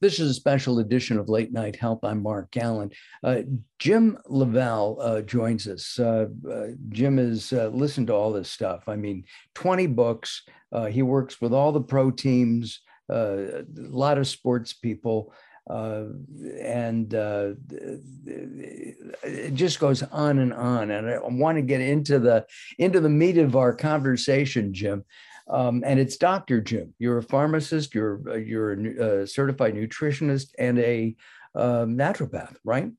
This is a special edition of Late Night Health. I'm Mark Alyn. Uh, Jim LaValle uh, joins us. Uh, uh Jim has uh, listened to all this stuff. I mean, 20 books. Uh, he works with all the pro teams, a lot of sports people. and it just goes on and on. And I want to get into the into the meat of our conversation, Jim. Um, and it's Dr. Jim. You're a pharmacist, you're, uh, you're a, a certified nutritionist, and a um, naturopath, right?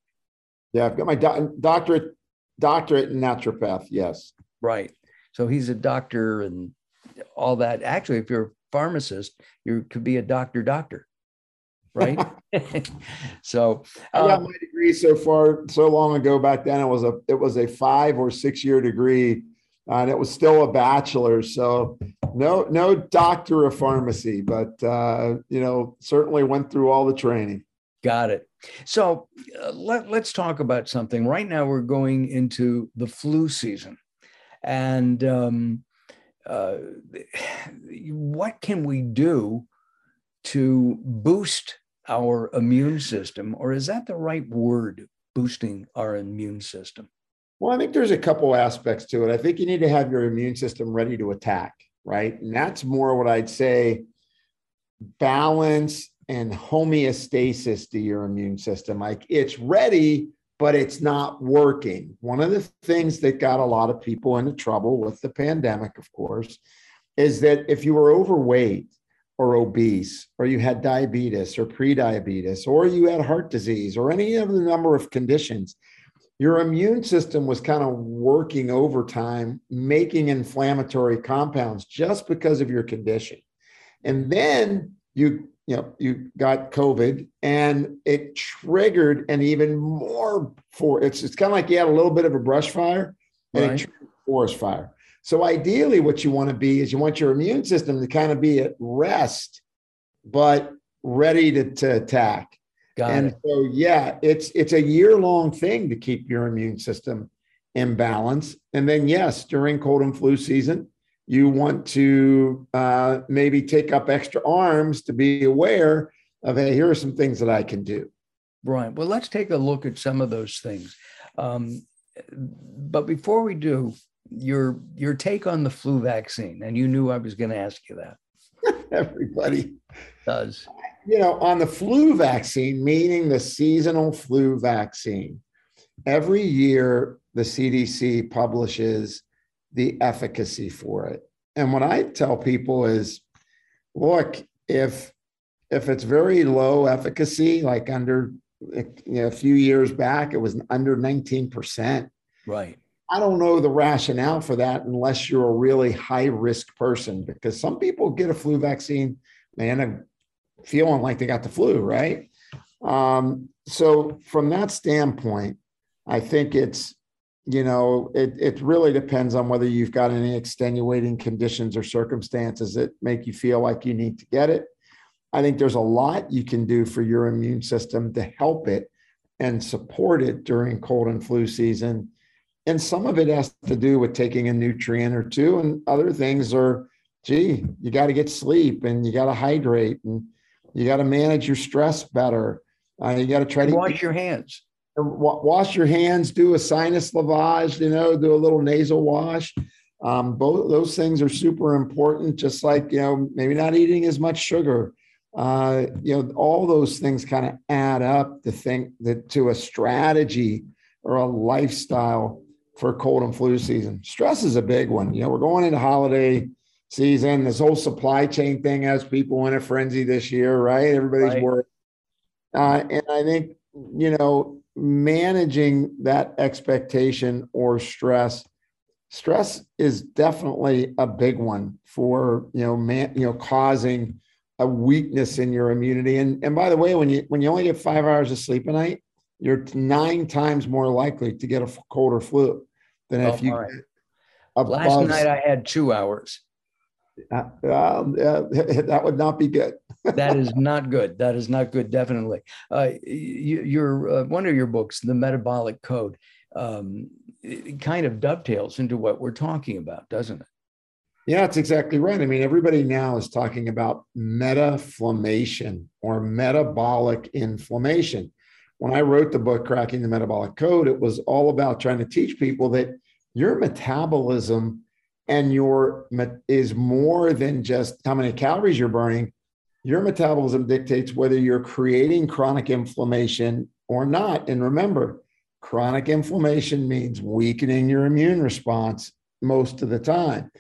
Yeah, I've got my do- doctorate doctorate in naturopath. Yes. Right. So he's a doctor and all that. Actually, if you're a pharmacist, you could be a doctor doctor, right? so I got um, my degree so far so long ago. Back then, it was a it was a five or six year degree, and it was still a bachelor's. So no no doctor of pharmacy, but uh, you know certainly went through all the training. Got it. So uh, let, let's talk about something. Right now, we're going into the flu season, and um, uh, what can we do to boost our immune system, or is that the right word? Boosting our immune system. Well, I think there's a couple aspects to it. I think you need to have your immune system ready to attack right? And that's more what I'd say balance and homeostasis to your immune system. Like it's ready, but it's not working. One of the things that got a lot of people into trouble with the pandemic, of course, is that if you were overweight or obese, or you had diabetes or prediabetes, or you had heart disease or any of the number of conditions, your immune system was kind of working overtime, making inflammatory compounds just because of your condition. And then you, you know, you got COVID and it triggered an even more for it's it's kind of like you had a little bit of a brush fire and right. it triggered forest fire. So ideally, what you want to be is you want your immune system to kind of be at rest, but ready to, to attack. Got and it. so, yeah, it's it's a year long thing to keep your immune system in balance. And then, yes, during cold and flu season, you want to uh, maybe take up extra arms to be aware of, hey, here are some things that I can do. Right. Well, let's take a look at some of those things. Um, but before we do, your your take on the flu vaccine, and you knew I was going to ask you that. Everybody does you know, on the flu vaccine, meaning the seasonal flu vaccine, every year the CDC publishes the efficacy for it. And what I tell people is, look, if if it's very low efficacy, like under you know, a few years back, it was under 19%. Right. I don't know the rationale for that unless you're a really high risk person, because some people get a flu vaccine, man, feeling like they got the flu, right? Um, so from that standpoint, I think it's you know it it really depends on whether you've got any extenuating conditions or circumstances that make you feel like you need to get it. I think there's a lot you can do for your immune system to help it and support it during cold and flu season. And some of it has to do with taking a nutrient or two, and other things are, gee, you got to get sleep and you got to hydrate and you got to manage your stress better. Uh, you got to try to wash your hands. Wash your hands. Do a sinus lavage. You know, do a little nasal wash. Um, both those things are super important. Just like you know, maybe not eating as much sugar. Uh, you know, all those things kind of add up to think that to a strategy or a lifestyle for cold and flu season. Stress is a big one. You know, we're going into holiday season. This whole supply chain thing has people in a frenzy this year, right? Everybody's right. worried. Uh, and I think, you know, managing that expectation or stress, stress is definitely a big one for, you know, man, you know, causing a weakness in your immunity. And, and by the way, when you when you only get five hours of sleep a night, you're nine times more likely to get a cold or flu than oh, if you. Right. Last night I had two hours. Uh, that would not be good. that is not good. That is not good. Definitely. Uh, you, your uh, one of your books, The Metabolic Code, um, kind of dovetails into what we're talking about, doesn't it? Yeah, that's exactly right. I mean, everybody now is talking about metaflammation or metabolic inflammation. When I wrote the book, Cracking the Metabolic Code, it was all about trying to teach people that your metabolism and your is more than just how many calories you're burning. Your metabolism dictates whether you're creating chronic inflammation or not. And remember, chronic inflammation means weakening your immune response most of the time.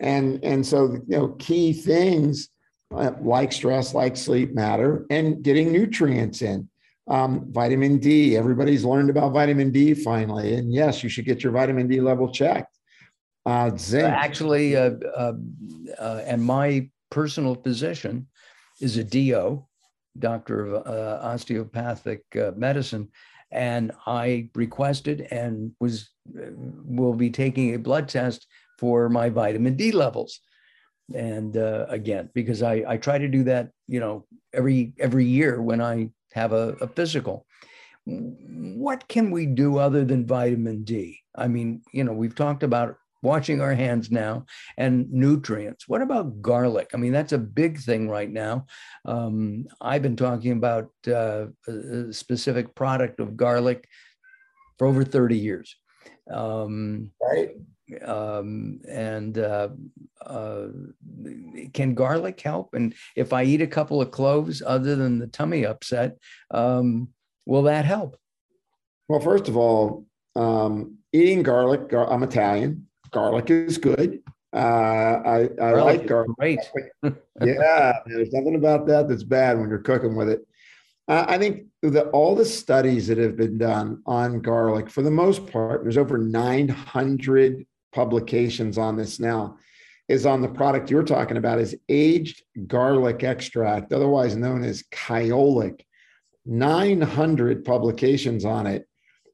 And, and so, you know, key things uh, like stress, like sleep matter, and getting nutrients in. Um, vitamin D, everybody's learned about vitamin D finally. And yes, you should get your vitamin D level checked. Uh, zinc. Uh, actually, uh, uh, uh, and my personal physician is a DO, doctor of uh, osteopathic medicine, and I requested and was will be taking a blood test for my vitamin D levels. And again, because I I try to do that, you know, every every year when I have a, a physical what can we do other than vitamin D? I mean, you know, we've talked about washing our hands now and nutrients. What about garlic? I mean, that's a big thing right now. Um, I've been talking about uh, a specific product of garlic for over 30 years. Um, right. Um, and uh, uh, can garlic help? And if I eat a couple of cloves, other than the tummy upset, um, will that help? Well, first of all, um, eating garlic, gar- I'm Italian garlic is good. Uh, I, I like garlic. Great. yeah, there's nothing about that that's bad when you're cooking with it. Uh, I think that all the studies that have been done on garlic, for the most part, there's over 900 publications on this now, is on the product you're talking about is aged garlic extract, otherwise known as Kyolic. 900 publications on it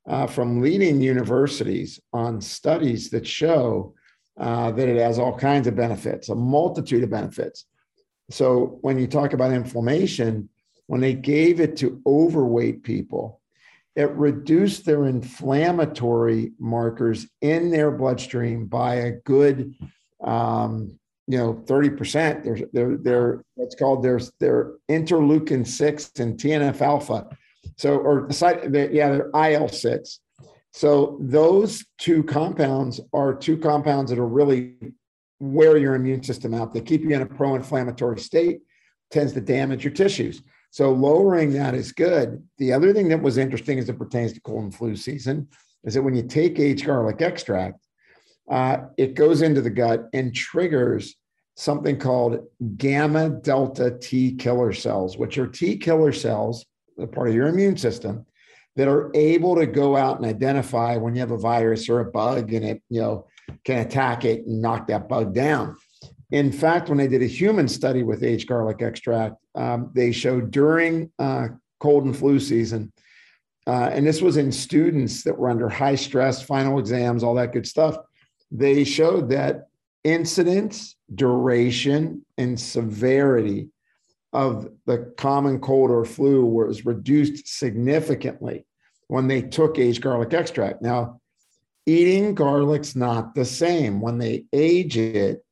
uh, from leading universities on studies that show uh, that it has all kinds of benefits, a multitude of benefits. So when you talk about inflammation, when they gave it to overweight people, it reduced their inflammatory markers in their bloodstream by a good, um, you know, 30%. They're, they're, they're what's called their, their interleukin 6 and TNF alpha so, or the yeah, they're IL 6. So, those two compounds are two compounds that are really wear your immune system out. They keep you in a pro inflammatory state, tends to damage your tissues. So, lowering that is good. The other thing that was interesting as it pertains to cold and flu season is that when you take aged garlic extract, uh, it goes into the gut and triggers something called gamma delta T killer cells, which are T killer cells a part of your immune system that are able to go out and identify when you have a virus or a bug and it, you know, can attack it and knock that bug down. In fact, when they did a human study with aged garlic extract, um, they showed during uh, cold and flu season, uh, and this was in students that were under high stress, final exams, all that good stuff. They showed that incidence, duration, and severity of the common cold or flu was reduced significantly when they took aged garlic extract. Now, eating garlic's not the same. When they age it,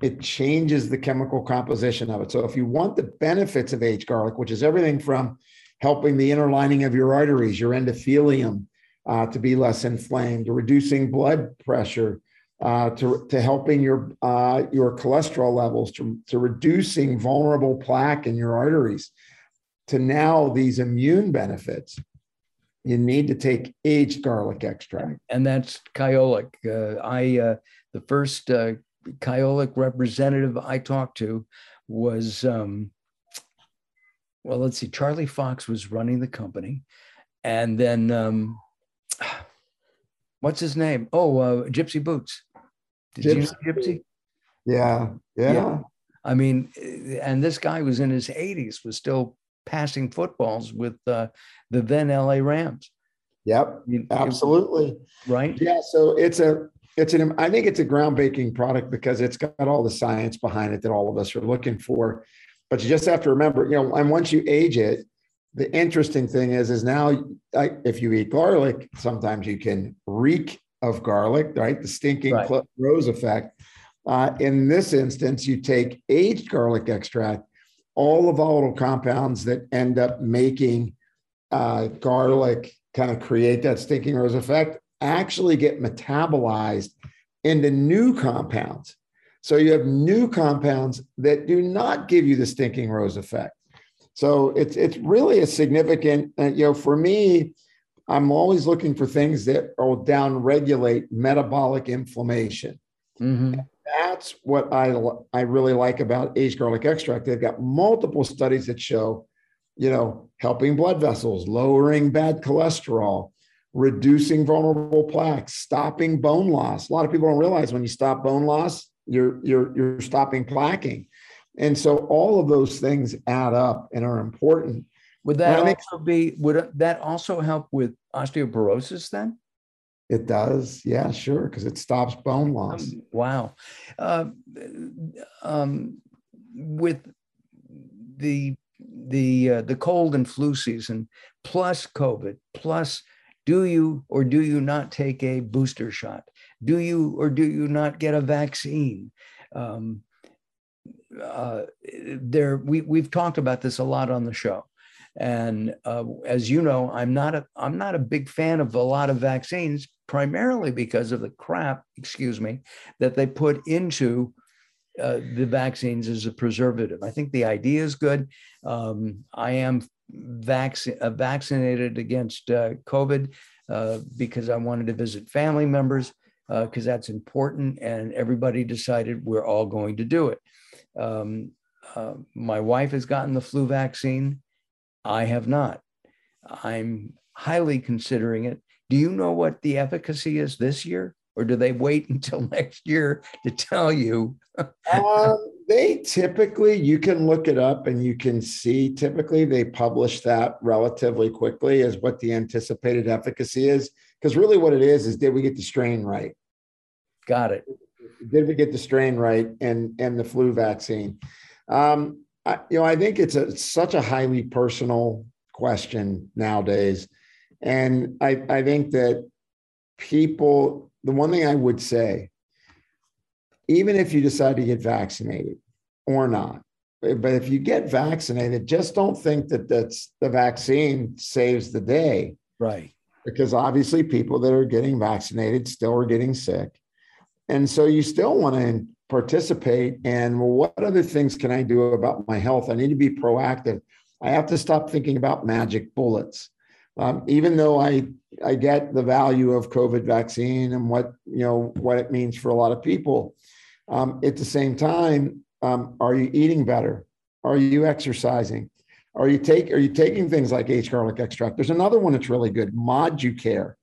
it changes the chemical composition of it. So, if you want the benefits of aged garlic, which is everything from helping the inner lining of your arteries, your endothelium, uh, to be less inflamed, reducing blood pressure, uh, to, to helping your uh, your cholesterol levels, to, to reducing vulnerable plaque in your arteries, to now these immune benefits, you need to take aged garlic extract. And that's Kyolic. Uh, I uh, the first uh, Kyolic representative I talked to was um, well, let's see, Charlie Fox was running the company, and then. Um, what's his name? Oh, uh, Gypsy Boots. Did Gypsy. you know Gypsy? Yeah, yeah, yeah. I mean, and this guy was in his 80s, was still passing footballs with uh, the then LA Rams. Yep, I mean, absolutely. It, right. Yeah. So it's a it's an I think it's a groundbreaking product because it's got all the science behind it that all of us are looking for. But you just have to remember, you know, and once you age it, the interesting thing is, is now if you eat garlic, sometimes you can reek of garlic, right? The stinking right. rose effect. Uh, in this instance, you take aged garlic extract, all the volatile compounds that end up making uh, garlic kind of create that stinking rose effect actually get metabolized into new compounds. So you have new compounds that do not give you the stinking rose effect. So it's it's really a significant, uh, you know, for me, I'm always looking for things that will downregulate metabolic inflammation. Mm-hmm. That's what I I really like about aged garlic extract. They've got multiple studies that show, you know, helping blood vessels, lowering bad cholesterol, reducing vulnerable plaques, stopping bone loss. A lot of people don't realize when you stop bone loss, you're you're you're stopping plaquing. And so all of those things add up and are important. Would that also be would that also help with osteoporosis then? It does, yeah, sure, because it stops bone loss. Um, wow, uh, um, with the the uh, the cold and flu season, plus COVID, plus do you or do you not take a booster shot? Do you or do you not get a vaccine? Um, uh, there, we we've talked about this a lot on the show. And uh, as you know, I'm not a I'm not a big fan of a lot of vaccines, primarily because of the crap, excuse me, that they put into uh, the vaccines as a preservative. I think the idea is good. Um, I am vac- uh, vaccinated against uh, COVID uh, because I wanted to visit family members because uh, that's important, and everybody decided we're all going to do it. Um, my wife has gotten the flu vaccine. I have not. I'm highly considering it. Do you know what the efficacy is this year? Or do they wait until next year to tell you? um, they typically, you can look it up and you can see, typically, they publish that relatively quickly as what the anticipated efficacy is. Because really, what it is, is did we get the strain right? Got it. Did we get the strain right and, and the flu vaccine? Um, I, you know, I think it's a such a highly personal question nowadays, and I I think that people. The one thing I would say, even if you decide to get vaccinated or not, but if you get vaccinated, just don't think that that's the vaccine saves the day. Right. Because obviously, people that are getting vaccinated still are getting sick. And so you still want to participate and what other things can I do about my health? I need to be proactive. I have to stop thinking about magic bullets. Um, even though I I get the value of COVID vaccine and what you know what it means for a lot of people, um, at the same time, um, are you eating better? Are you exercising? Are you take Are you taking things like aged garlic extract? There's another one that's really good, Moducare,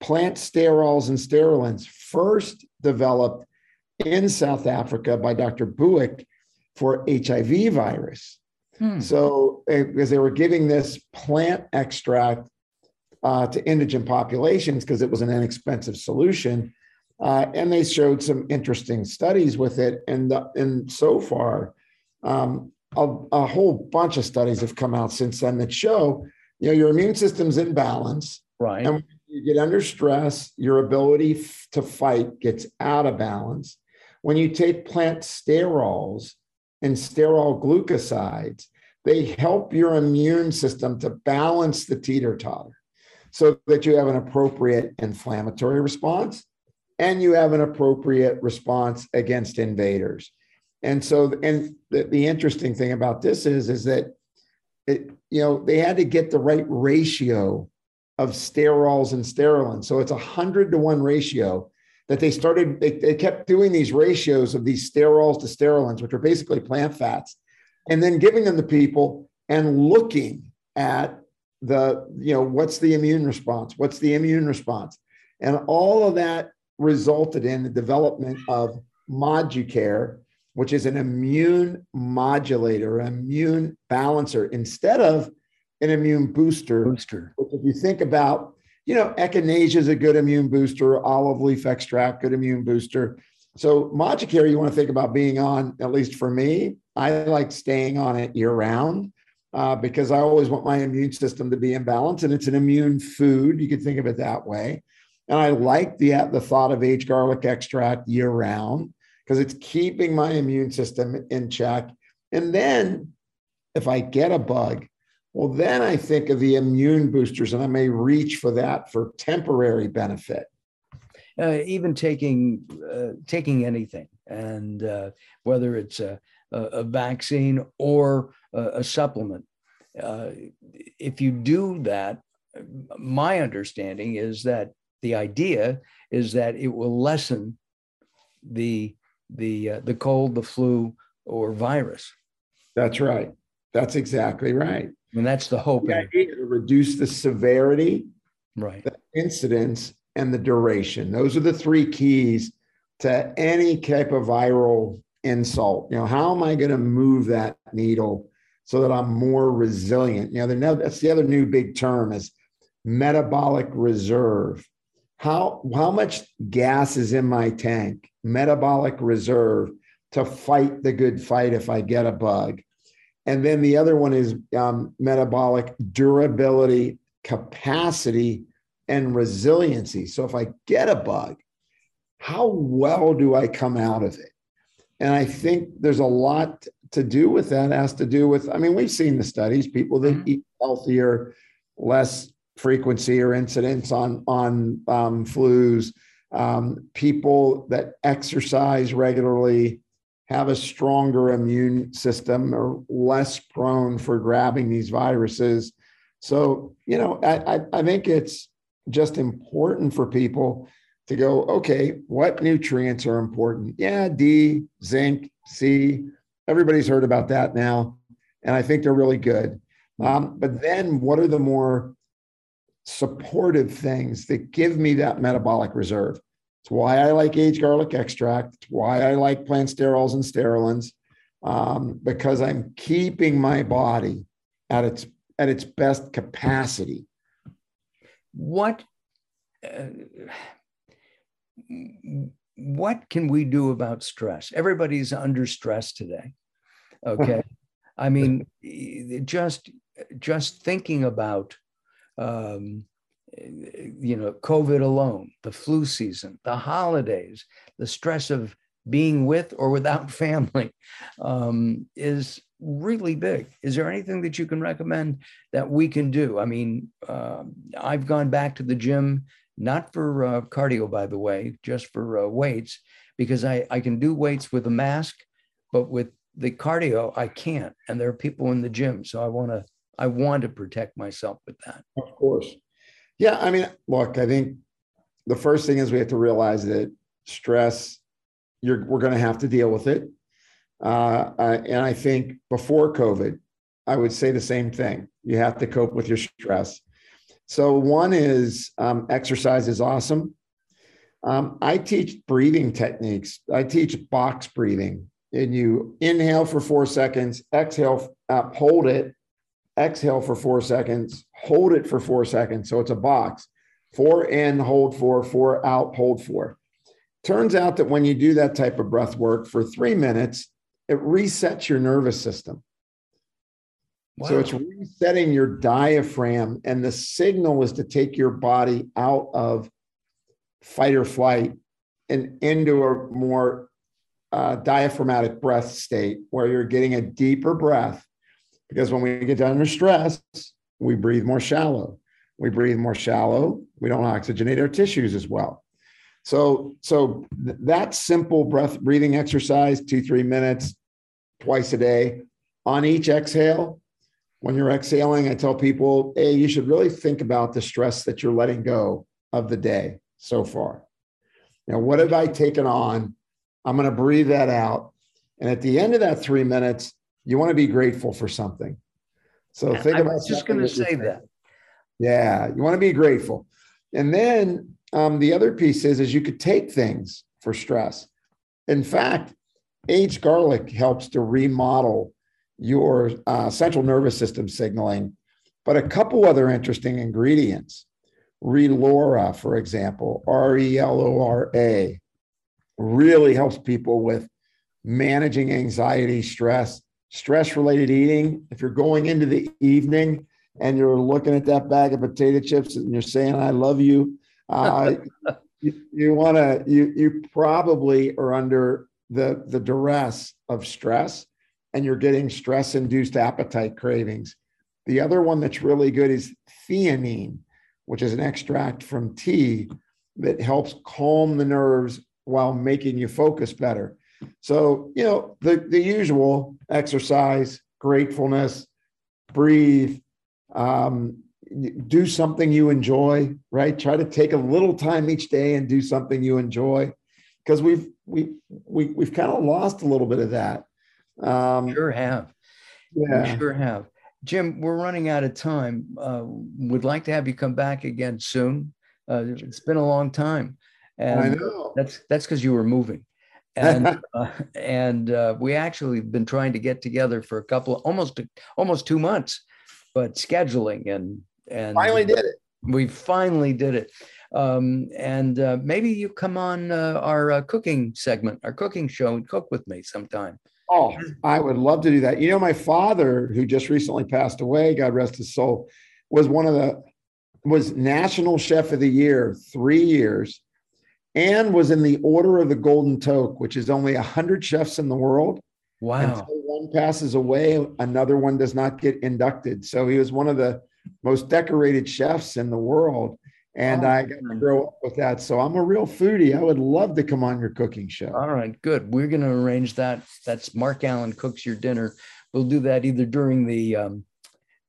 plant sterols and sterolin's, first developed in South Africa by Dr. Bouic for HIV virus. Hmm. So, because they were giving this plant extract uh, to indigent populations because it was an inexpensive solution. Uh, and they showed some interesting studies with it. And, the, and so far, um, a, a, whole bunch of studies have come out since then that show you know your immune system's in balance right and when you get under stress your ability f- to fight gets out of balance when you take plant sterols and sterol glucosides, they help your immune system to balance the teeter totter so that you have an appropriate inflammatory response and you have an appropriate response against invaders. And so, and the, the interesting thing about this is, is that it, you know, they had to get the right ratio of sterols and sterolin. So it's a hundred to one ratio that they started, they, they kept doing these ratios of these sterols to sterolins, which are basically plant fats, and then giving them to people and looking at the, you know, what's the immune response? What's the immune response? And all of that resulted in the development of Moducare, which is an immune modulator, immune balancer, instead of an immune booster. Booster. Which if you think about you know, echinacea is a good immune booster, olive leaf extract, good immune booster. So Moducare, you want to think about being on, at least for me, I like staying on it year round uh, because I always want my immune system to be in balance. And it's an immune food. You could think of it that way. And I like the, the thought of aged garlic extract year round. because it's keeping my immune system in check. And then if I get a bug, well, then I think of the immune boosters and I may reach for that for temporary benefit. Uh, even taking uh, taking anything, and uh, whether it's a, a, vaccine or a, a supplement, uh, if you do that, my understanding is that the idea is that it will lessen the the uh, the cold, the flu, or virus. That's right. That's exactly right. And that's the hope. The idea to reduce the severity, right, the incidence, and the duration. Those are the three keys to any type of viral insult. You know, how am I going to move that needle so that I'm more resilient? You know, that's the other new big term is metabolic reserve. How, how much gas is in my tank, metabolic reserve, to fight the good fight if I get a bug? And then the other one is um, metabolic durability, capacity, and resiliency. So if I get a bug, how well do I come out of it? And I think there's a lot to do with that. It has to do with, I mean, we've seen the studies, people that mm-hmm. eat healthier, less frequency or incidence on, on um, flus, um, people that exercise regularly, have a stronger immune system, are less prone for grabbing these viruses. So, you know, I, I, I think it's just important for people to go, okay, what nutrients are important? Yeah, D, zinc, C. Everybody's heard about that now. And I think they're really good. Um, but then what are the more supportive things that give me that metabolic reserve? It's why I like aged garlic extract. It's why I like plant sterols and sterolins, um, because I'm keeping my body at its at its best capacity what uh, what can we do about stress? Everybody's under stress today. Okay, I mean, just just thinking about um, you know COVID alone, the flu season, the holidays, the stress of being with or without family um, is really big. Is there anything that you can recommend that we can do? I mean, uh, I've gone back to the gym, not for uh, cardio, by the way, just for uh, weights, because I, I can do weights with a mask, but with the cardio, I can't. And there are people in the gym. So I want to, I want to protect myself with that. Of course. Yeah. I mean, look, I think the first thing is we have to realize that stress, you're, we're going to have to deal with it uh, and I think before COVID, I would say the same thing. You have to cope with your stress. So, one is um, exercise is awesome. Um, I teach breathing techniques. I teach box breathing, and you inhale for four seconds, exhale, uh, hold it, exhale for four seconds, hold it for four seconds. So it's a box. Four in, hold four, four out, hold four. Turns out that when you do that type of breath work for three minutes, it resets your nervous system. Wow. So it's resetting your diaphragm, and the signal is to take your body out of fight or flight and into a more uh, diaphragmatic breath state where you're getting a deeper breath. Because when we get down under stress, we breathe more shallow. We breathe more shallow. We don't oxygenate our tissues as well. So, so that simple breath breathing exercise, two, three minutes, twice a day. On each exhale, when you're exhaling, I tell people, hey, you should really think about the stress that you're letting go of the day so far. Now, what have I taken on? I'm going to breathe that out. And at the end of that three minutes, you want to be grateful for something. So think I about. I was just going to say that. Yeah, you want to be grateful. And then um, the other piece is, is you could take things for stress. In fact, aged garlic helps to remodel your uh, central nervous system signaling. But a couple other interesting ingredients, Relora, for example, R E L O R A, really helps people with managing anxiety, stress, stress related eating. If you're going into the evening and you're looking at that bag of potato chips and you're saying, I love you, uh, you, you want to, you, you probably are under the, the duress of stress and you're getting stress induced appetite cravings. The other one that's really good is theanine, which is an extract from tea that helps calm the nerves while making you focus better. So, you know, the, the usual exercise, gratefulness, breathe, um, do something you enjoy, right? Try to take a little time each day and do something you enjoy because we've we we we've kind of lost a little bit of that. Um, sure have. Yeah. We sure have. Jim, we're running out of time. Uh, would like to have you come back again soon. Uh, it's been a long time, and I know. that's that's because you were moving, and uh, and uh, we actually been trying to get together for a couple, almost almost two months, but scheduling and and finally did it. We finally did it. Um, and uh, maybe you come on uh, our uh, cooking segment, our cooking show, and cook with me sometime. Oh, I would love to do that. You know, my father, who just recently passed away, God rest his soul, was one of the was national chef of the year three years, and was in the Order of the Golden Toque, which is only a hundred chefs in the world. Wow! Until one passes away, another one does not get inducted. So he was one of the most decorated chefs in the world. And oh, I got to grow up with that. So I'm a real foodie. I would love to come on your cooking show. All right, good. We're going to arrange that. That's Mark Alyn cooks your dinner. We'll do that either during the um,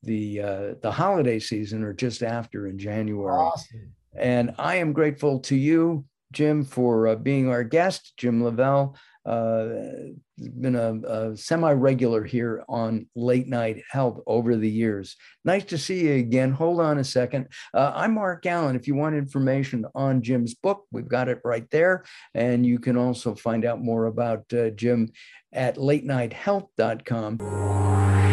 the uh, the holiday season or just after in January. Awesome. And I am grateful to you, Jim, for uh, being our guest, Jim LaValle uh, been a, a semi-regular here on late night health over the years. Nice to see you again. Hold on a second. Uh, i'm mark alyn. If you want information on jim's book we've got it right there. And you can also find out more about uh, jim at latenighthealth.com